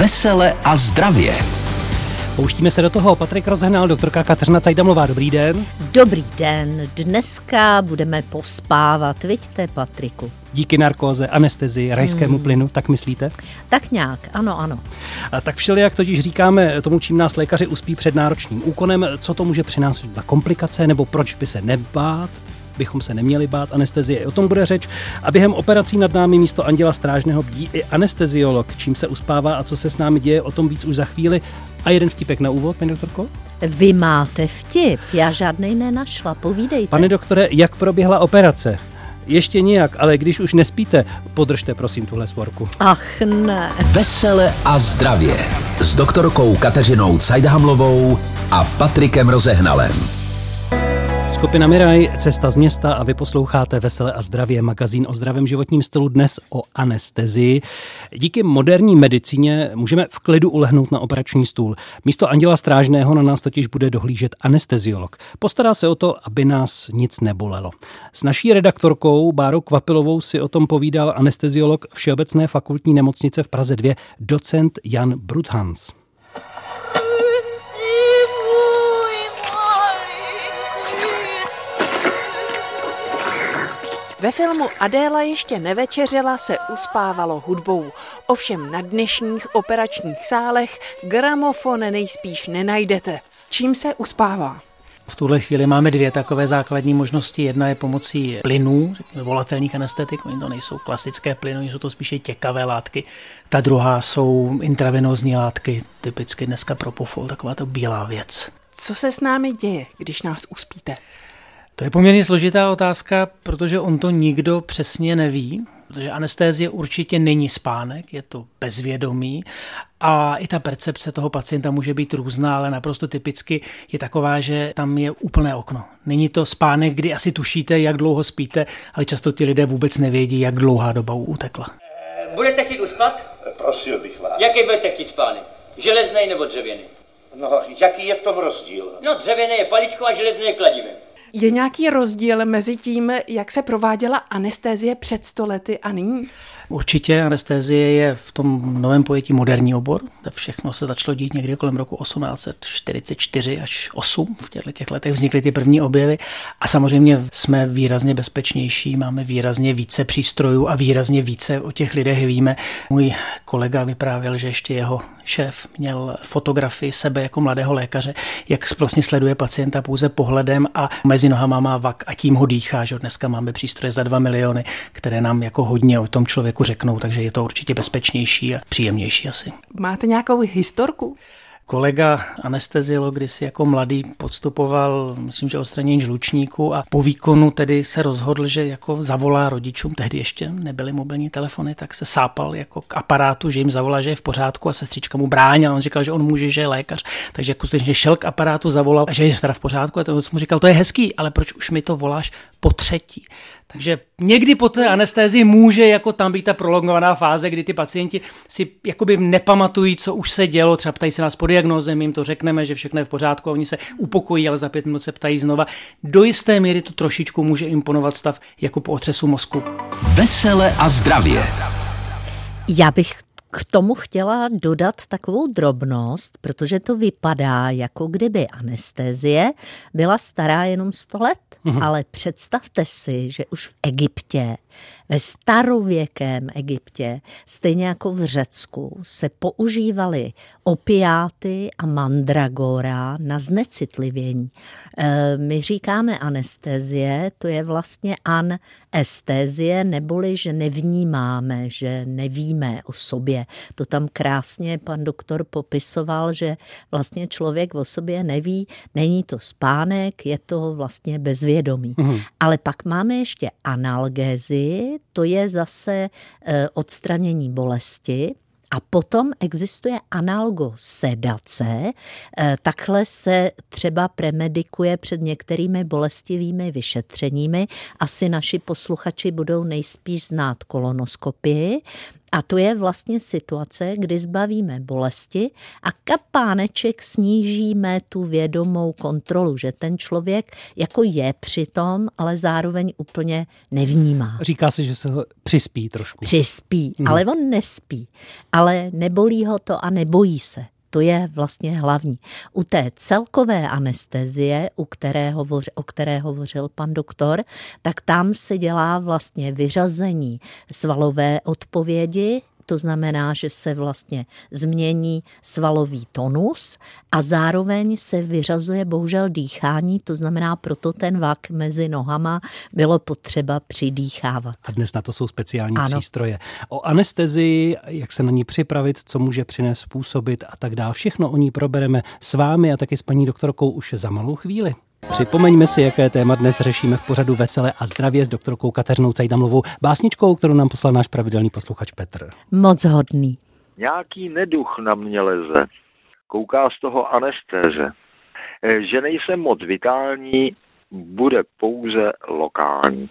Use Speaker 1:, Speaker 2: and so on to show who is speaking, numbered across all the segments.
Speaker 1: Vesele a zdravě.
Speaker 2: Pouštíme se do toho. Patrik Rozehnal, doktorka Kateřina Cajdamlová. Dobrý den.
Speaker 3: Dobrý den. Dneska budeme pospávat, vidíte, Patriku.
Speaker 2: Díky narkóze, anestezii, rajskému hmm. plynu, tak myslíte?
Speaker 3: Tak nějak, ano, ano.
Speaker 2: A tak všelijak totiž říkáme tomu, čím nás lékaři uspí před náročným úkonem, co to může přinášet za komplikace, nebo proč by se nebát, bychom se neměli bát anestezie. O tom bude řeč. A během operací nad námi místo Anděla Strážného bdí i anesteziolog. Čím se uspává a co se s námi děje, o tom víc už za chvíli. A jeden vtipek na úvod, paní doktorko?
Speaker 3: Vy máte vtip, já žádnej nenašla, povídejte.
Speaker 2: Pane doktore, jak proběhla operace? Ještě nijak, ale když už nespíte, podržte prosím tuhle svorku.
Speaker 3: Ach ne.
Speaker 1: Vesele a zdravě s doktorkou Kateřinou Cajdhamlovou a Patrikem Rozehnalem.
Speaker 2: Skupina Miraj, Cesta z města a vy posloucháte Vesele a zdravě, magazín o zdravém životním stylu dnes o anestezii. Díky moderní medicíně můžeme v klidu ulehnout na operační stůl. Místo Anděla Strážného na nás totiž bude dohlížet anesteziolog. Postará se o to, aby nás nic nebolelo. S naší redaktorkou Bárou Kvapilovou si o tom povídal anesteziolog Všeobecné fakultní nemocnice v Praze 2, docent Jan Bruthans.
Speaker 4: Ve filmu Adéla ještě nevečeřela se uspávalo hudbou. Ovšem na dnešních operačních sálech gramofon nejspíš nenajdete. Čím se uspává?
Speaker 5: V tuhle chvíli máme dvě takové základní možnosti. Jedna je pomocí plynů, řekněme volatelných anestetik, oni to nejsou klasické plyny, jsou to spíše těkavé látky. Ta druhá jsou intravenózní látky, typicky dneska propofol, taková to bílá věc.
Speaker 4: Co se s námi děje, když nás uspíte?
Speaker 5: To je poměrně složitá otázka, protože on to nikdo přesně neví, protože anestézie určitě není spánek, je to bezvědomí a i ta percepce toho pacienta může být různá, ale naprosto typicky je taková, že tam je úplné okno. Není to spánek, kdy asi tušíte, jak dlouho spíte, ale často ti lidé vůbec nevědí, jak dlouhá doba utekla.
Speaker 6: Budete chtít uspat?
Speaker 7: Prosil bych vás.
Speaker 6: Jaký budete chtít spánek? Železný nebo dřevěný?
Speaker 7: No, jaký je v tom rozdíl?
Speaker 6: No, dřevěný je paličkou a železný je kladivem.
Speaker 4: Je nějaký rozdíl mezi tím, jak se prováděla anestézie před stolety a nyní?
Speaker 5: Určitě anestézie je v tom novém pojetí moderní obor. Všechno se začalo dít někdy kolem roku 1844 až 8. V těchto těch letech vznikly ty první objevy a samozřejmě jsme výrazně bezpečnější, máme výrazně více přístrojů a výrazně více o těch lidech víme. Můj kolega vyprávěl, že ještě jeho šéf měl fotografii sebe jako mladého lékaře, jak vlastně sleduje pacienta pouze pohledem a mezi nohama má vak a tím ho dýchá. Že dneska máme přístroje za 2 miliony, které nám jako hodně o tom člověku řeknou, takže je to určitě bezpečnější a příjemnější asi.
Speaker 4: Máte nějakou historku?
Speaker 5: Kolega anesteziolog si jako mladý podstupoval, myslím, že odstranění žlučníku a po výkonu tedy se rozhodl, že jako zavolá rodičům, tehdy ještě nebyly mobilní telefony, tak se sápal jako k aparátu, že jim zavolá, že je v pořádku a sestřička mu bránila. On říkal, že on může, že je lékař, takže jako skutečně šel k aparátu, zavolal, že je teda v pořádku a ten mu říkal, to je hezký, ale proč už mi to voláš po třetí? Takže někdy po té anestézii může jako tam být ta prolongovaná fáze, kdy ty pacienti si jakoby nepamatují, co už se dělo, třeba ptají se nás po diagnoze, my jim to řekneme, že všechno je v pořádku a oni se upokojí, ale za pět minut se ptají znova. Do jisté míry to trošičku může imponovat stav jako po otřesu mozku.
Speaker 1: Vesele a zdravě.
Speaker 3: Já bych k tomu chtěla dodat takovou drobnost, protože to vypadá, jako kdyby anestezie byla stará jenom 100 let. Mhm. Ale představte si, že už v Egyptě ve starověkém Egyptě, stejně jako v Řecku, se používaly opiáty a mandragora na znecitlivění. E, my říkáme anestezie, to je vlastně anestézie, neboli že nevnímáme, že nevíme o sobě. To tam krásně pan doktor popisoval, že vlastně člověk o sobě neví, není to spánek, je to vlastně bezvědomí. Mm. Ale pak máme ještě analgézii, to je zase eh, odstranění bolesti. A potom existuje analgosedace. Eh, takhle se třeba premedikuje před některými bolestivými vyšetřeními. Asi naši posluchači budou nejspíš znát kolonoskopii. A to je vlastně situace, kdy zbavíme bolesti a kapáneček snížíme tu vědomou kontrolu, že ten člověk jako je přitom, ale zároveň úplně nevnímá.
Speaker 2: Říká se, že se ho přispí trošku.
Speaker 3: Přispí, hmm. ale on nespí. Ale nebolí ho to a nebojí se. To je vlastně hlavní. U té celkové anestezie, u které hovoř, o které hovořil pan doktor, tak tam se dělá vlastně vyřazení svalové odpovědi, to znamená, že se vlastně změní svalový tonus a zároveň se vyřazuje bohužel dýchání, to znamená proto ten vak mezi nohama bylo potřeba přidýchávat.
Speaker 2: A dnes na to jsou speciální ano. přístroje. O anestezii, jak se na ní připravit, co může přinést, způsobit a tak dále. Všechno o ní probereme s vámi a taky s paní doktorkou už za malou chvíli. Připomeňme si, jaké téma dnes řešíme v pořadu Vesele a zdravě s doktorkou Kateřinou Cajdamlovou, básničkou, kterou nám poslal náš pravidelný posluchač Petr.
Speaker 3: Moc hodný.
Speaker 8: Nějaký neduch na mě leze, kouká z toho anestéze, eh, že nejsem moc vitální, bude pouze lokální.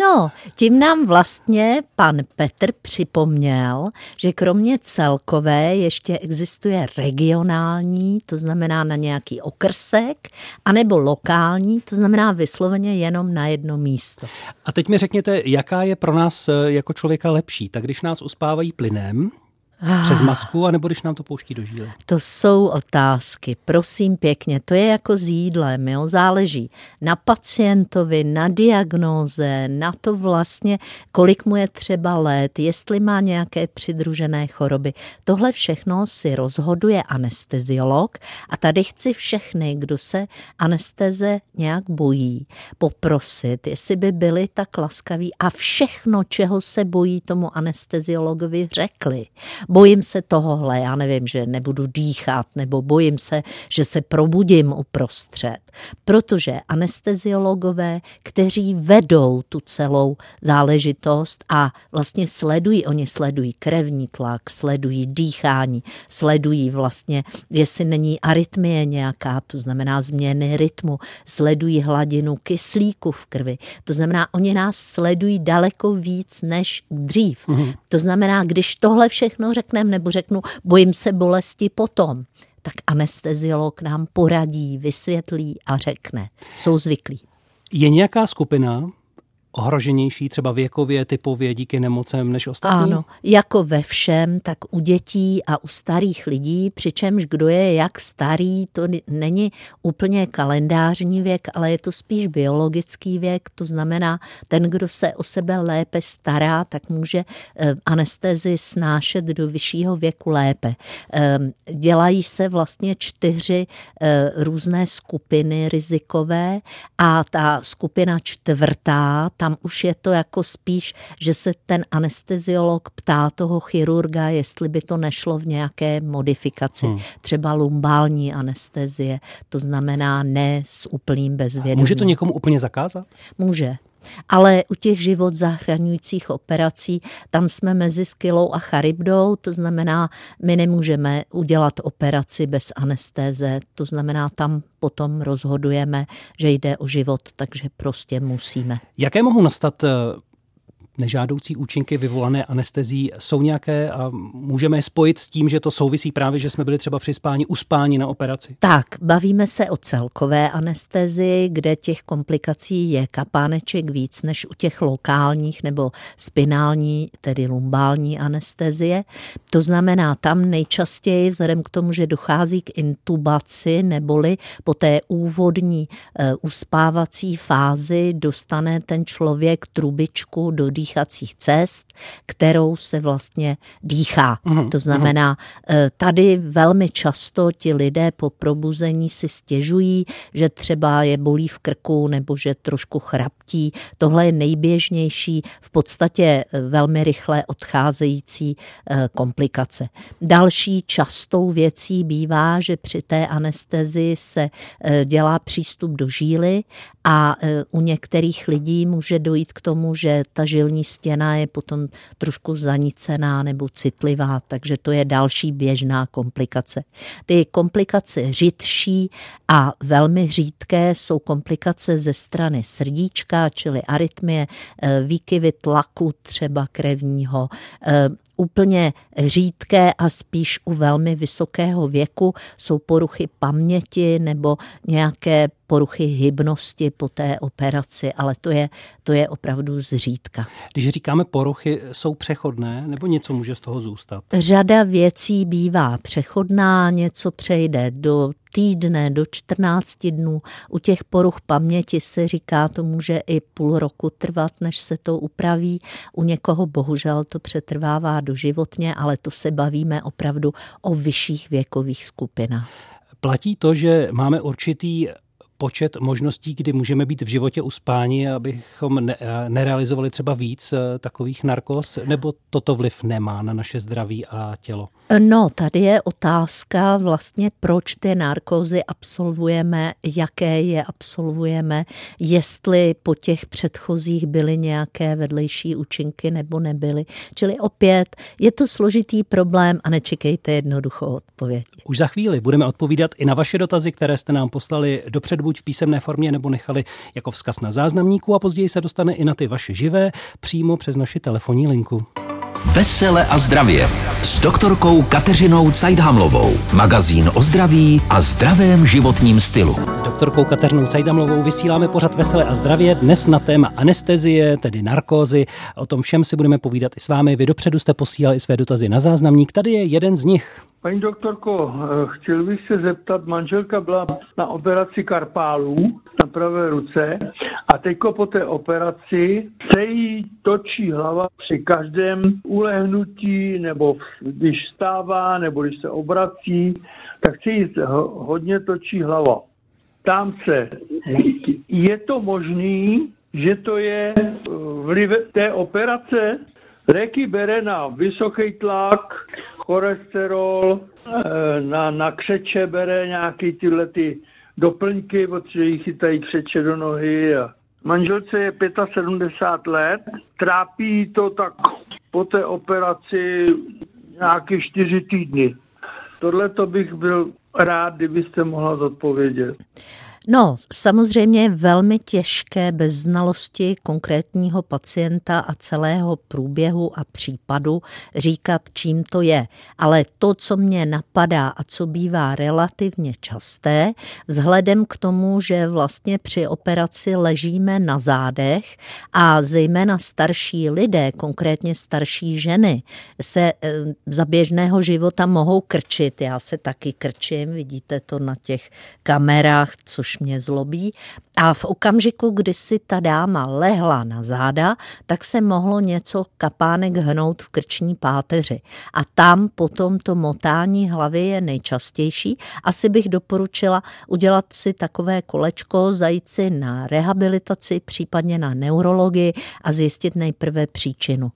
Speaker 3: No, tím nám vlastně pan Petr připomněl, že kromě celkové ještě existuje regionální, to znamená na nějaký okrsek, anebo lokální, to znamená vysloveně jenom na jedno místo.
Speaker 2: A teď mi řekněte, jaká je pro nás eh, jako člověka lepší? Tak když nás uspávají plynem, přes masku, anebo když nám to pouští do žíly?
Speaker 3: To jsou otázky, prosím pěkně, to je jako s jídlem, jo? záleží na pacientovi, na diagnóze, na to vlastně, kolik mu je třeba let, jestli má nějaké přidružené choroby. Tohle všechno si rozhoduje anesteziolog a tady chci všechny, kdo se anesteze nějak bojí, poprosit, jestli by byli tak laskaví a všechno, čeho se bojí, tomu anesteziologovi řekli bojím se tohohle, já nevím, že nebudu dýchat, nebo bojím se, že se probudím uprostřed. Protože anesteziologové, kteří vedou tu celou záležitost a vlastně sledují, oni sledují krevní tlak, sledují dýchání, sledují vlastně, jestli není arytmie nějaká, to znamená změny rytmu, sledují hladinu kyslíku v krvi. To znamená, oni nás sledují daleko víc než dřív. Mm-hmm. To znamená, když tohle všechno řekneme nebo řeknu, bojím se bolesti potom, tak anesteziolog nám poradí, vysvětlí a řekne. Jsou zvyklí.
Speaker 2: Je nějaká skupina, ohroženější třeba věkově, typově díky nemocem než ostatní?
Speaker 3: Ano, jako ve všem, tak u dětí a u starých lidí, přičemž kdo je jak starý, to není úplně kalendářní věk, ale je to spíš biologický věk, to znamená, ten, kdo se o sebe lépe stará, tak může eh, anestezi snášet do vyššího věku lépe. Ehm, dělají se vlastně čtyři eh, různé skupiny rizikové a ta skupina čtvrtá, ta tam už je to jako spíš, že se ten anesteziolog ptá toho chirurga, jestli by to nešlo v nějaké modifikaci, hmm. třeba lumbální anestezie, to znamená ne s úplným bezvědomím.
Speaker 2: Může to někomu úplně zakázat?
Speaker 3: Může. Ale u těch život zachraňujících operací, tam jsme mezi skylou a charybdou, to znamená, my nemůžeme udělat operaci bez anestéze, to znamená, tam potom rozhodujeme, že jde o život, takže prostě musíme.
Speaker 2: Jaké mohou nastat eh, nežádoucí účinky vyvolané anestezí jsou nějaké a můžeme je spojit s tím, že to souvisí právě, že jsme byli třeba při spání, uspání na operaci?
Speaker 3: Tak, bavíme se o celkové anestezii, kde těch komplikací je kapáneček víc než u těch lokálních nebo spinální, tedy lumbální anestezie. To znamená, tam nejčastěji vzhledem k tomu, že dochází k intubaci neboli po té úvodní uh, uspávací fázi dostane ten člověk trubičku do dýchání dýchacích cest, kterou se vlastně dýchá. Mm-hmm. To znamená, eh, tady velmi často ti lidé po probuzení si stěžují, že třeba je bolí v krku nebo že trošku chraptí. Tohle je nejběžnější, v podstatě eh, velmi rychle odcházející eh, komplikace. Další častou věcí bývá, že při té anestezii se dělá přístup do žíly a u některých lidí může dojít k tomu, že ta žilní horní stěna je potom trošku zanicená nebo citlivá, takže to je další běžná komplikace. Ty komplikace řidší a velmi řídké jsou komplikace ze strany srdíčka, čili arytmie, eh, výkyvy tlaku třeba krevního, eh, úplně řídké a spíš u velmi vysokého věku jsou poruchy paměti nebo nějaké poruchy hybnosti po té operaci, ale to je, to je opravdu zřídka.
Speaker 2: Když říkáme poruchy, jsou přechodné nebo něco může z toho zůstat?
Speaker 3: Řada věcí bývá přechodná, něco přejde do týdne, do 14 dnů. U těch poruch paměti se říká, to může i půl roku trvat, než se to upraví. U někoho bohužel to přetrvává doživotně, ale to se bavíme opravdu o vyšších věkových skupinách.
Speaker 2: Platí to, že máme určitý počet možností, kdy můžeme být v životě uspáni, abychom ne, nerealizovali třeba víc eh, takových narkos, nebo toto vliv nemá na naše zdraví a tělo?
Speaker 3: No, tady je otázka vlastně, proč ty narkózy absolvujeme, jaké je absolvujeme, jestli po těch předchozích byly nějaké vedlejší účinky nebo nebyly. Čili opět je to složitý problém a nečekejte jednoduchou odpověď.
Speaker 2: Už za chvíli budeme odpovídat i na vaše dotazy, které jste nám poslali dopředu buď v písemné formě nebo nechali jako vzkaz na záznamníku a později se dostane i na ty vaše živé přímo přes naši telefonní linku.
Speaker 1: Vesele a zdravě s doktorkou Kateřinou Cajdhamlovou. Magazín o zdraví a zdravém životním stylu.
Speaker 2: S doktorkou Kateřinou Cajdhamlovou vysíláme pořad Vesele a zdravě dnes na téma anestezie, tedy narkózy. O tom všem si budeme povídat i s vámi. Vy dopředu jste posílali své dotazy na záznamník. Tady je jeden z nich.
Speaker 9: Paní doktorko, eh, chtěl bych se zeptat, manželka byla na operaci karpálů na pravé ruce a teďko po té operaci se jí točí hlava při každém ulehnutí nebo když stává nebo když se obrací, tak se jí hodně točí hlava. Tam se, je to možný, že to je vliv té operace? Reky bere na vysoký tlak, cholesterol, eh, na, na křeče bere nějaký tyhle ty doplňky, protože jí chytají křeče do nohy. A manželce je 75 let, trápí to tak po té operaci nějaké čtyři týdny. Tohle to bych byl rád, kdybyste mohla zodpovědět.
Speaker 3: No, samozřejmě je velmi těžké bez znalosti konkrétního pacienta a celého průběhu a případu říkat, čím to je. Ale to, co mě napadá a co bývá relativně časté, vzhledem k tomu, že vlastně při operaci ležíme na zádech a zejména starší lidé, konkrétně starší ženy, se eh, za běžného života mohou krčit. Já se taky krčím, vidíte to na těch kamerách, což mě zlobí. A v okamžiku, kdy si ta dáma lehla na záda, tak se mohlo něco kapánek hnout v krční páteři. A tam potom to motání hlavy je nejčastější. Asi bych doporučila udělat si takové kolečko, zajít si na rehabilitaci, případně na neurologii a zjistit nejprve příčinu.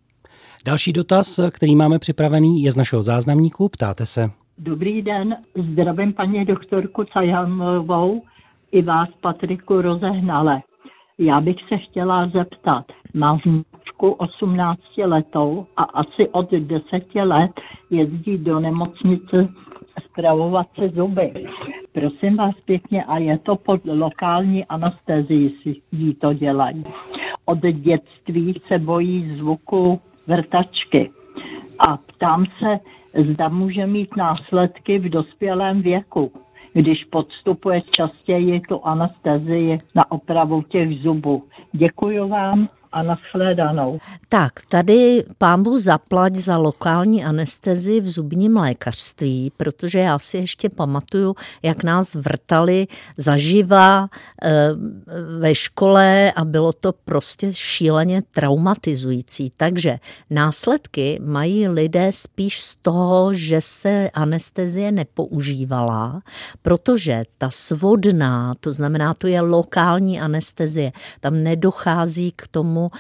Speaker 2: Další dotaz, který máme připravený, je z našeho záznamníku. Ptáte se.
Speaker 10: Dobrý den, zdravím paní doktorku Cajanovou i vás, Patriku, rozehnale. Já bych se chtěla zeptat, mám vnučku 18 letou a asi od 10 let jezdí do nemocnice zpravovat se zuby. Prosím vás pěkně, a je to pod lokální anestezii si jí to dělají. Od dětství se bojí zvuku vrtačky. A ptám se, zda může mít následky v dospělém věku když podstupuje častěji tu anestezii na opravu těch zubů. Děkuji vám a nashledanou.
Speaker 3: Tak, tady pámbu zaplať za lokální anestezi v zubním lékařství, protože já si ještě pamatuju, jak nás vrtali zaživa eh, ve škole a bylo to prostě šíleně traumatizující. Takže následky mají lidé spíš z toho, že se anestezie nepoužívala, protože ta svodná, to znamená, to je lokální anestezie, tam nedochází k tomu tomu,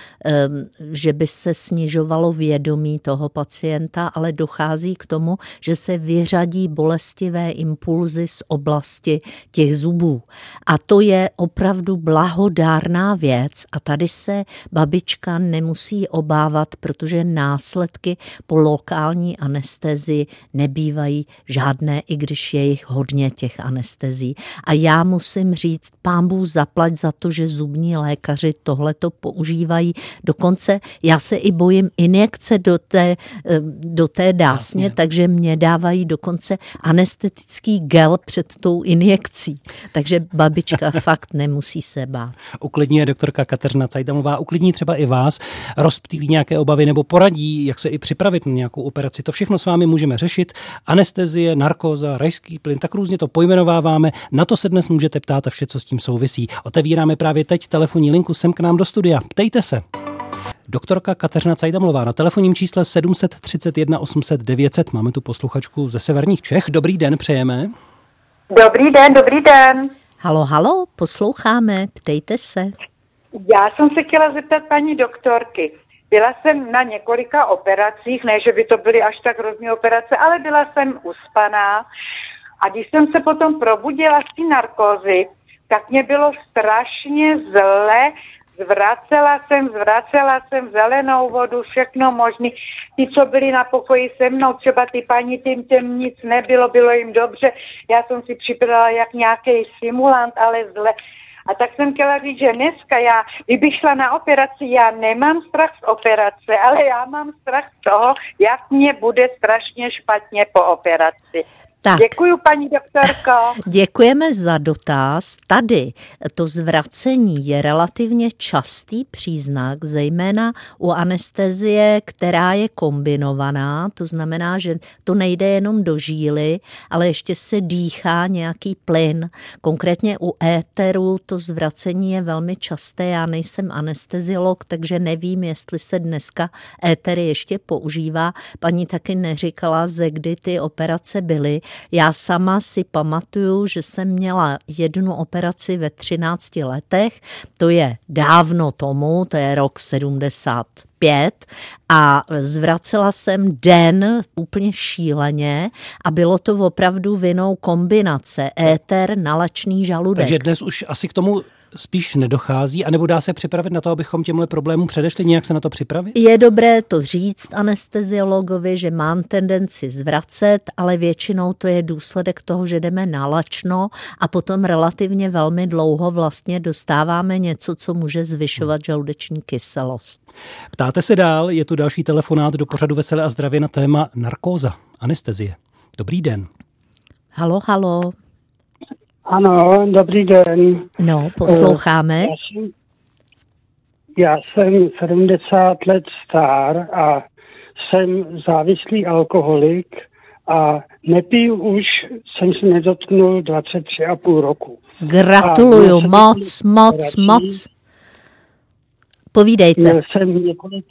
Speaker 3: že by se snižovalo vědomí toho pacienta, ale dochází k tomu, že se vyřadí bolestivé impulzy z oblasti těch zubů. A to je opravdu blahodárná věc a tady se babička nemusí obávat, protože následky po lokální anestezii nebývají žádné, i když je jich hodně těch anestezí. A já musím říct, pán Bůh zaplať za to, že zubní lékaři tohleto používají. Dokonce já se i bojím injekce do té, do té dásně, Jasně. takže mě dávají dokonce anestetický gel před tou injekcí. Takže babička fakt nemusí se bát.
Speaker 2: Uklidní doktorka Kateřina Cajdamová, uklidní třeba i vás, rozptýlí nějaké obavy nebo poradí, jak se i připravit na nějakou operaci. To všechno s vámi můžeme řešit. Anestezie, narkóza, rajský plyn, tak různě to pojmenováváme. Na to se dnes můžete ptát a vše, co s tím souvisí. Otevíráme právě teď telefonní linku sem k nám do studia. Ptejte se. Doktorka Kateřina Cajdamlová na telefonním čísle 731 800 900. Máme tu posluchačku ze severních Čech. Dobrý den, přejeme.
Speaker 11: Dobrý den, dobrý den.
Speaker 3: Halo, halo, posloucháme, ptejte se.
Speaker 11: Já jsem se chtěla zeptat paní doktorky. Byla jsem na několika operacích, ne, že by to byly až tak hrozné operace, ale byla jsem uspaná. A když jsem se potom probudila z té narkózy, tak mě bylo strašně zle, zvracela jsem, zvracela jsem zelenou vodu, všechno možné. Ti, co byli na pokoji se mnou, třeba ty paní, tím těm nic nebylo, bylo jim dobře. Já jsem si připadala jak nějaký simulant, ale zle. A tak jsem chtěla říct, že dneska já, kdybych šla na operaci, já nemám strach z operace, ale já mám strach z toho, jak mě bude strašně špatně po operaci. Tak. Děkuji, paní doktorko.
Speaker 3: Děkujeme za dotaz. Tady to zvracení je relativně častý příznak, zejména u anestezie, která je kombinovaná, to znamená, že to nejde jenom do žíly, ale ještě se dýchá nějaký plyn. Konkrétně u éteru to zvracení je velmi časté. Já nejsem anesteziolog, takže nevím, jestli se dneska éter ještě používá. Paní taky neříkala, ze kdy ty operace byly. Já sama si pamatuju, že jsem měla jednu operaci ve 13 letech, to je dávno tomu, to je rok 70 pět a zvracela jsem den úplně šíleně a bylo to opravdu vinou kombinace éter, nalačný žaludek.
Speaker 2: Takže dnes už asi k tomu spíš nedochází, anebo dá se připravit na to, abychom těmhle problémům předešli, nějak se na to připravit?
Speaker 3: Je dobré to říct anesteziologovi, že mám tendenci zvracet, ale většinou to je důsledek toho, že jdeme nalačno a potom relativně velmi dlouho vlastně dostáváme něco, co může zvyšovat žaludeční kyselost.
Speaker 2: Ptáte se dál, je tu další telefonát do pořadu Veselé a zdravě na téma narkóza, anestezie. Dobrý den.
Speaker 3: Halo, halo.
Speaker 12: Ano, dobrý den.
Speaker 3: No, posloucháme. Já jsem,
Speaker 12: já jsem 70 let star a jsem závislý alkoholik a nepiju už, jsem se nedotknul 23,5 roku.
Speaker 3: Gratuluju, moc, moc, moc. Povídejte.
Speaker 12: Měl jsem několik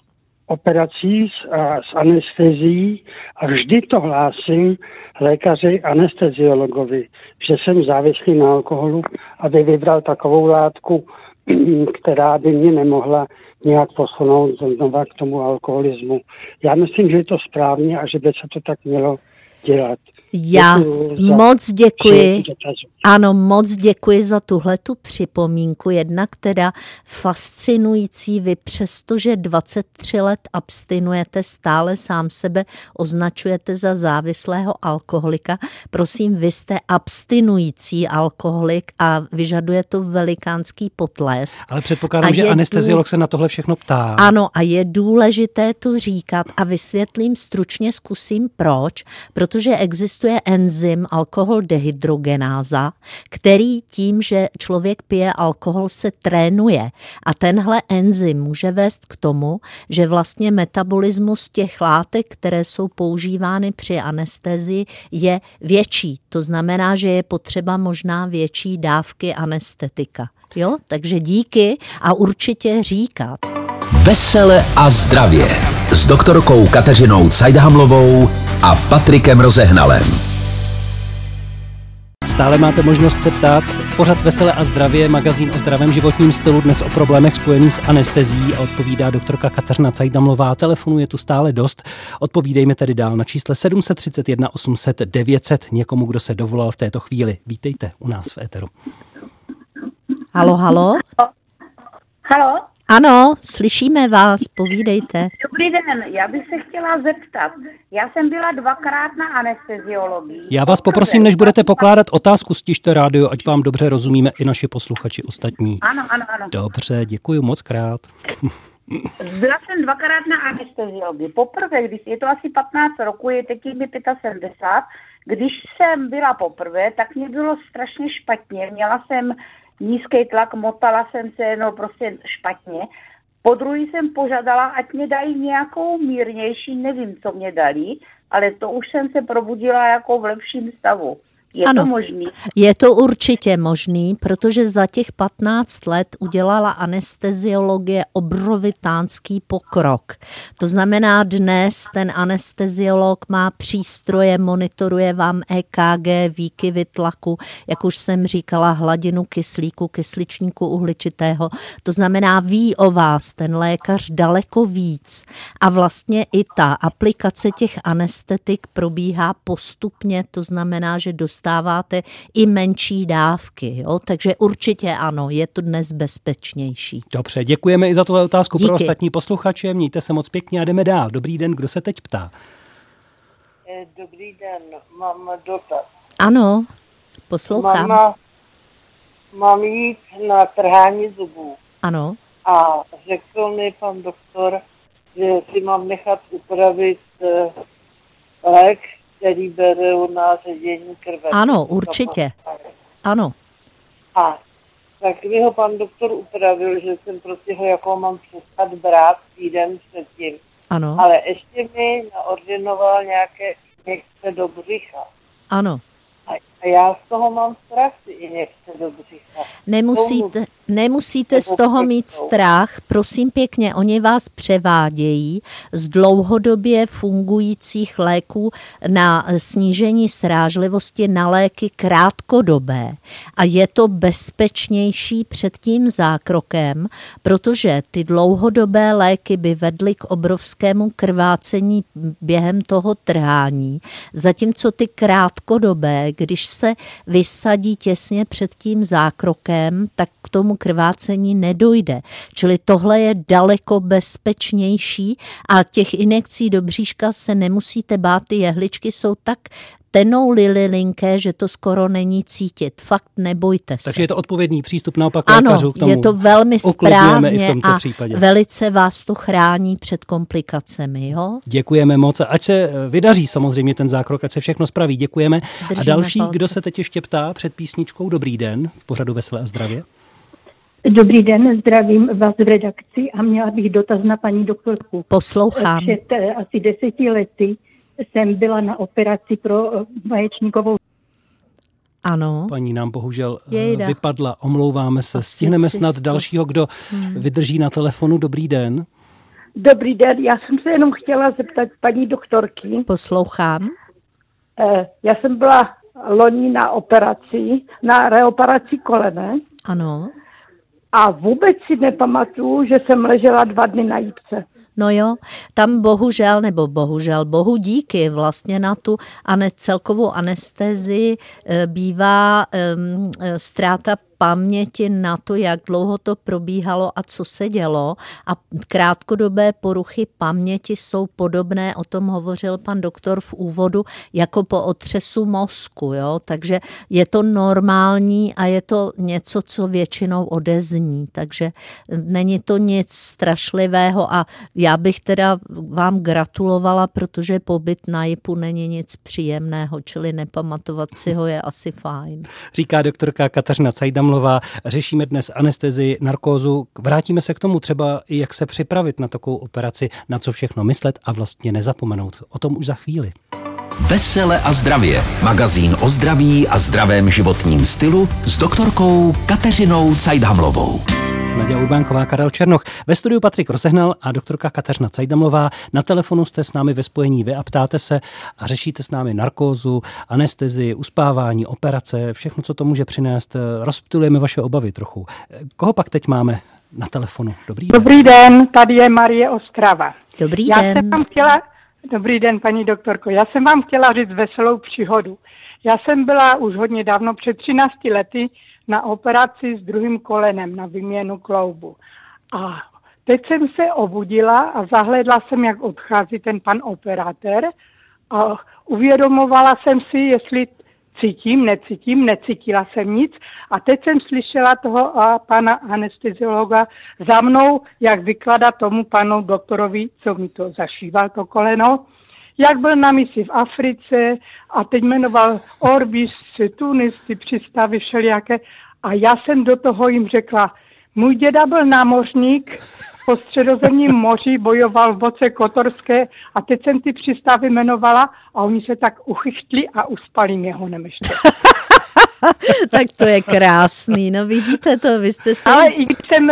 Speaker 12: operací s, a, s anestezí a vždy to hlásím lékaři anesteziologovi, že jsem závislý na alkoholu, aby vybral takovou látku, která by mě nemohla nějak posunout znova k tomu alkoholismu. Já myslím, že je to správně a že by se to tak mělo dělat.
Speaker 3: Já moc děkuji. Ano, moc děkuji za tuhle tu připomínku. Jednak teda fascinující vy, přestože 23 let abstinujete, stále sám sebe označujete za závislého alkoholika. Prosím, vy jste abstinující alkoholik a vyžaduje to velikánský potlesk.
Speaker 2: Ale předpokládám, že anesteziolog se na tohle všechno ptá.
Speaker 3: Ano, a je důležité to říkat a vysvětlím stručně, zkusím proč, protože existuje enzym alkohol dehydrogenáza, který tím, že člověk pije alkohol, se trénuje. A tenhle enzym může vést k tomu, že vlastně metabolismus těch látek, které jsou používány při anestezii, je větší. To znamená, že je potřeba možná větší dávky anestetika. Jo, takže díky a určitě říkat.
Speaker 1: Vesele a zdravě s doktorkou Kateřinou Cajdhamlovou a Patrikem Rozehnalem.
Speaker 2: Stále máte možnost se ptát. Pořad Vesele a zdravě, magazín o zdravém životním stylu, dnes o problémech spojených s anestezí a odpovídá doktorka Kateřina Cajdamlová. Telefonu je tu stále dost. Odpovídejme tedy dál na čísle 731 800 900 někomu, kdo se dovolal v této chvíli. Vítejte u nás v Eteru.
Speaker 3: Halo, halo.
Speaker 11: Halo?
Speaker 3: Ano, slyšíme vás, povídejte.
Speaker 11: Dobrý den, já bych se chtěla zeptat. Já jsem byla dvakrát na anesteziologii.
Speaker 2: Já vás poprosím, než budete pokládat otázku, stižte rádio, ať vám dobře rozumíme i naši posluchači ostatní.
Speaker 11: Ano, ano, ano.
Speaker 2: Dobře, děkuji moc krát.
Speaker 11: Byla jsem dvakrát na anesteziologii. Poprvé, když je to asi 15 roku, je teď mi 75, když jsem byla poprvé, tak mě bylo strašně špatně. Měla jsem nízký tlak, motala jsem se, no prostě špatně. Po druhý jsem požádala, ať mě dají nějakou mírnější, nevím, co mě dali, ale to už jsem se probudila jako v lepším stavu. Je
Speaker 3: ano,
Speaker 11: to možný?
Speaker 3: Je to určitě možný, protože za těch 15 let udělala anesteziologie obrovitánský pokrok. To znamená, dnes ten anesteziolog má přístroje, monitoruje vám EKG, výkyvy tlaku, jak už jsem říkala, hladinu kyslíku, kysličníku uhličitého. To znamená, ví o vás ten lékař daleko víc. A vlastně i ta aplikace těch anestetik probíhá postupně, to znamená, že dost dostáváte i menší dávky. Jo? Takže určitě ano, je to dnes bezpečnější.
Speaker 2: Dobře, děkujeme i za tuhle otázku Díky. pro ostatní posluchače. Mějte se moc pěkně a jdeme dál. Dobrý den, kdo se teď ptá?
Speaker 13: Eh, dobrý den, mám dotaz.
Speaker 3: Ano, poslouchám.
Speaker 13: Mám, mám jít na trhání zubů.
Speaker 3: Ano.
Speaker 13: A řekl mi pan doktor, že si mám nechat upravit eh, lék, který bere na ředění krve.
Speaker 3: Ano, určitě. Ano.
Speaker 13: A tak mi ho pan doktor upravil, že jsem prostě ho jako mám přestat brát týden předtím.
Speaker 3: Ano.
Speaker 13: Ale ještě mi naordinoval nějaké někde do břicha.
Speaker 3: Ano.
Speaker 13: A já z toho mám strach, injekce do břicha.
Speaker 3: Nemusíte, nemusíte z toho mít strach, prosím pěkně, oni vás převádějí z dlouhodobě fungujících léků na snížení srážlivosti na léky krátkodobé. A je to bezpečnější před tím zákrokem, protože ty dlouhodobé léky by vedly k obrovskému krvácení během toho trhání, zatímco ty krátkodobé, když se vysadí těsně před tím zákrokem, tak k tomu krvácení nedojde. Čili tohle je daleko bezpečnější a těch injekcí do bříška se nemusíte bát, ty jehličky jsou tak tenou lililinké, že to skoro není cítit. Fakt nebojte se.
Speaker 2: Takže je to odpovědný přístup naopak
Speaker 3: ano,
Speaker 2: lékařů k tomu.
Speaker 3: je to velmi správně
Speaker 2: i v tomto
Speaker 3: a
Speaker 2: případě.
Speaker 3: velice vás to chrání před komplikacemi. Jo?
Speaker 2: Děkujeme moc. Ať se vydaří samozřejmě ten zákrok, ať se všechno spraví. Děkujeme.
Speaker 3: Držíme
Speaker 2: a další,
Speaker 3: palce.
Speaker 2: kdo se teď ještě ptá před písničkou, dobrý den v pořadu Veselé a zdravě.
Speaker 10: Dobrý den, zdravím vás v redakci a měla bych dotaz na paní doktorku.
Speaker 3: Poslouchám.
Speaker 10: Před eh, asi deseti lety jsem byla na operaci pro eh, vaječníkovou
Speaker 3: Ano.
Speaker 2: Paní nám bohužel eh,
Speaker 3: Jejda.
Speaker 2: vypadla, omlouváme se.
Speaker 10: Asi
Speaker 2: Stihneme snad dalšího, kdo
Speaker 10: Hmm.
Speaker 2: vydrží na telefonu. Dobrý den.
Speaker 14: Dobrý den, já jsem se jenom chtěla zeptat paní doktorky.
Speaker 3: Poslouchám.
Speaker 14: Eh, Já jsem byla loni na operaci, na reoperaci kolene
Speaker 3: Ano.
Speaker 14: a vůbec si nepamatuju, že jsem ležela dva dny na jípce.
Speaker 3: No jo, tam bohužel, nebo bohužel, bohu díky vlastně na tu ane, celkovou anestezii e, bývá um, ztráta paměti na to, jak dlouho to probíhalo a co se dělo. A krátkodobé poruchy paměti jsou podobné, o tom hovořil pan doktor v úvodu, jako po otřesu mozku. Jo? Takže je to normální a je to něco, co většinou odezní. Takže není to nic strašlivého a já bych teda vám gratulovala, protože pobyt na JIPu není nic příjemného, čili nepamatovat si ho je asi fajn.
Speaker 2: Říká doktorka Kateřina Cajdamlová. Řešíme dnes anestezii, narkózu. Vrátíme se k tomu třeba, jak se připravit na takovou operaci, na co všechno myslet a vlastně nezapomenout. O tom už za chvíli.
Speaker 1: Vesele a zdravě. Magazín o zdraví a zdravém životním stylu s doktorkou Kateřinou Cajdhamlovou.
Speaker 2: Na Naděja Urbánková, Karel Černoch. Ve studiu Patrik Rosehnal a doktorka Kateřina Cajdamlová. Na telefonu jste s námi ve spojení vy a ptáte se a řešíte s námi narkózu, anestezi, uspávání, operace, všechno, co to může přinést. Rozptylujeme vaše obavy trochu. Koho pak teď máme na telefonu? Dobrý den.
Speaker 15: Dobrý den, tady je Marie Ostrava.
Speaker 3: Dobrý
Speaker 15: Já
Speaker 3: den.
Speaker 15: jsem vám chtěla, dobrý den, paní doktorko, já jsem vám chtěla říct veselou příhodu. Já jsem byla už hodně dávno, před 13 lety, na operaci s druhým kolenem na výměnu kloubu. A teď jsem se obudila a zahledla jsem, jak odchází ten pan operátor a uvědomovala jsem si, jestli cítím, necítím, necítila jsem nic a teď jsem slyšela toho a pana anesteziologa za mnou, jak vyklada tomu panu doktorovi, co mi to zašíval to koleno, jak byl na misi v Africe a teď jmenoval Orbis, Tunis, ty přístavy všelijaké a já jsem do toho jim řekla, můj děda byl námořník, po středozemním moři bojoval v boce Kotorské a teď jsem ty přístavy jmenovala a oni se tak uchychtli a uspali mě honem ještě.
Speaker 3: tak to je krásný, no vidíte to, vy jste se...
Speaker 15: Ale i když jsem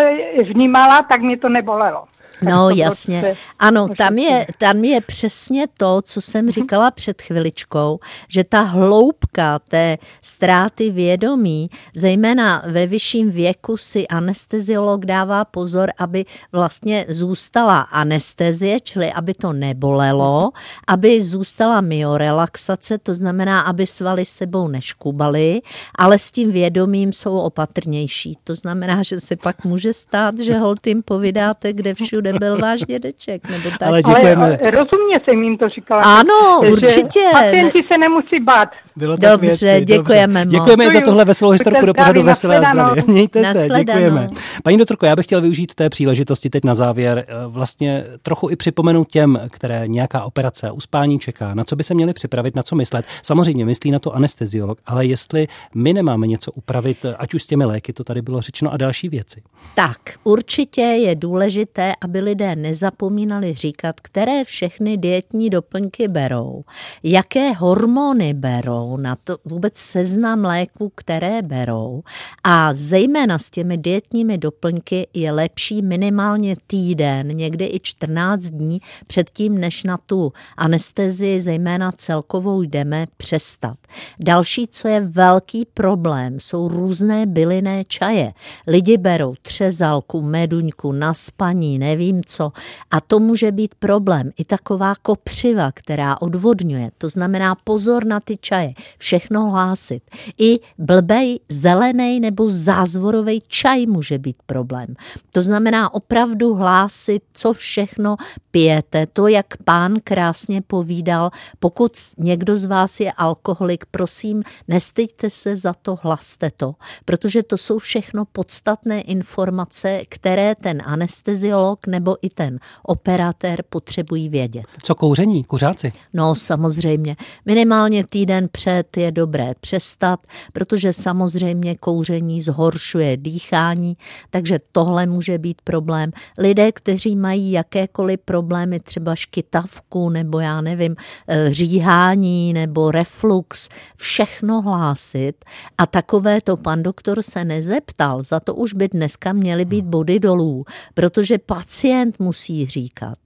Speaker 15: vnímala, tak mě to nebolelo.
Speaker 3: No jasně. Ano, tam je, tam je přesně to, co jsem říkala před chviličkou, že ta hloubka té ztráty vědomí, zejména ve vyšším věku si anesteziolog dává pozor, aby vlastně zůstala anestezie, čili aby to nebolelo, aby zůstala myorelaxace, to znamená, aby svaly sebou neškubaly, ale s tím vědomím jsou opatrnější. To znamená, že se pak může stát, že hold jim povídáte, kde všude byl váš dědeček. Nebo tak.
Speaker 2: Ale děkujeme.
Speaker 15: Ale rozumně jsem jim to říkala.
Speaker 3: Ano,
Speaker 15: že
Speaker 3: určitě.
Speaker 15: Pacienti se nemusí bát.
Speaker 2: Bylo tak
Speaker 3: Dobře,
Speaker 2: věci,
Speaker 3: děkujeme moc.
Speaker 2: Děkujeme za tohle veselou historku do pořadu
Speaker 15: zdraví,
Speaker 2: Veselé a zdravě. Mějte se, děkujeme. Paní doktorko, já bych chtěl využít té příležitosti teď na závěr eh, vlastně trochu i připomenout těm, které nějaká operace a uspání čeká, na co by se měli připravit, na co myslet. Samozřejmě myslí na to anesteziolog, ale jestli my nemáme něco upravit, eh, ať už s těmi léky, to tady bylo řečeno, a další věci.
Speaker 3: Tak, určitě je důležité, aby lidé nezapomínali říkat, které všechny dietní doplňky berou, jaké hormony berou, na to vůbec seznam léků, které berou. A zejména s těmi dietními doplňky je lepší minimálně týden, někdy i 14 dní předtím, než na tu anestezii, zejména celkovou jdeme, přestat. Další, co je velký problém, jsou různé bylinné čaje. Lidi berou třezalku, meduňku, na spaní, nevím co. A to může být problém. I taková kopřiva, která odvodňuje. To znamená pozor na ty čaje. Všechno hlásit. I blbej, zelený nebo zázvorový čaj může být problém. To znamená opravdu hlásit, co všechno pijete. To, jak pán krásně povídal, pokud někdo z vás je alkoholik, prosím, nestyďte se za to, hlaste to, protože to jsou všechno podstatné informace, které ten anesteziolog nebo i ten operatér potřebují vědět.
Speaker 2: Co kouření, kuřáci?
Speaker 3: No samozřejmě, minimálně týden před je dobré přestat, protože samozřejmě kouření zhoršuje dýchání, takže tohle může být problém. Lidé, kteří mají jakékoliv problémy, třeba škytavku nebo já nevím, eh, říhání nebo reflux, všechno hlásit a takové to pan doktor se nezeptal, za to už by dneska měly být body dolů, protože pacient musí říkat.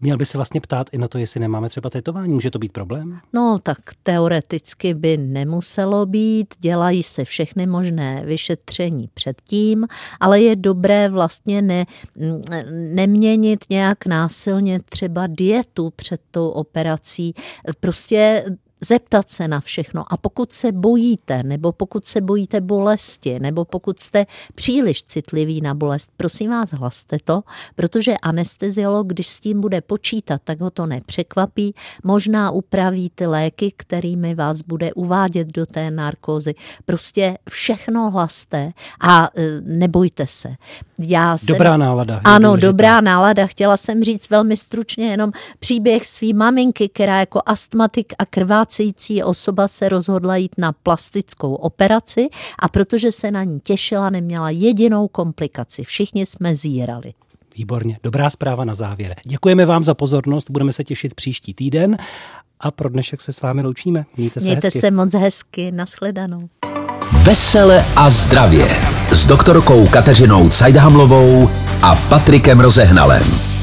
Speaker 2: Měl by se vlastně ptát i na to, jestli nemáme třeba tetování. Může to být problém?
Speaker 3: No, tak teoreticky by nemuselo být, dělají se všechny možné vyšetření předtím, ale je dobré vlastně ne, neměnit nějak násilně třeba dietu před tou operací. Prostě zeptat se na všechno. A pokud se bojíte, nebo pokud se bojíte bolesti, nebo pokud jste příliš citliví na bolest, prosím vás, hlaste to, protože anesteziolog, když s tím bude počítat, tak ho to nepřekvapí. Možná upraví ty léky, kterými vás bude uvádět do té narkózy. Prostě všechno hlaste a e, nebojte se. Já jsem...
Speaker 2: Dobrá nálada.
Speaker 3: Ano,
Speaker 2: důležitá.
Speaker 3: dobrá nálada. Chtěla jsem říct velmi stručně jenom příběh svý maminky, která jako astmatik a krvácející osoba se rozhodla jít na plastickou operaci a protože se na ní těšila, neměla jedinou komplikaci. Všichni jsme zírali.
Speaker 2: Výborně, dobrá zpráva na závěr. Děkujeme vám za pozornost, budeme se těšit příští týden a pro dnešek se s vámi loučíme. Mějte se
Speaker 3: Mějte
Speaker 2: hezky.
Speaker 3: se moc hezky, nashledanou.
Speaker 1: Vesele a zdravě s doktorkou Kateřinou Cajdhamlovou a Patrikem Rozehnalem.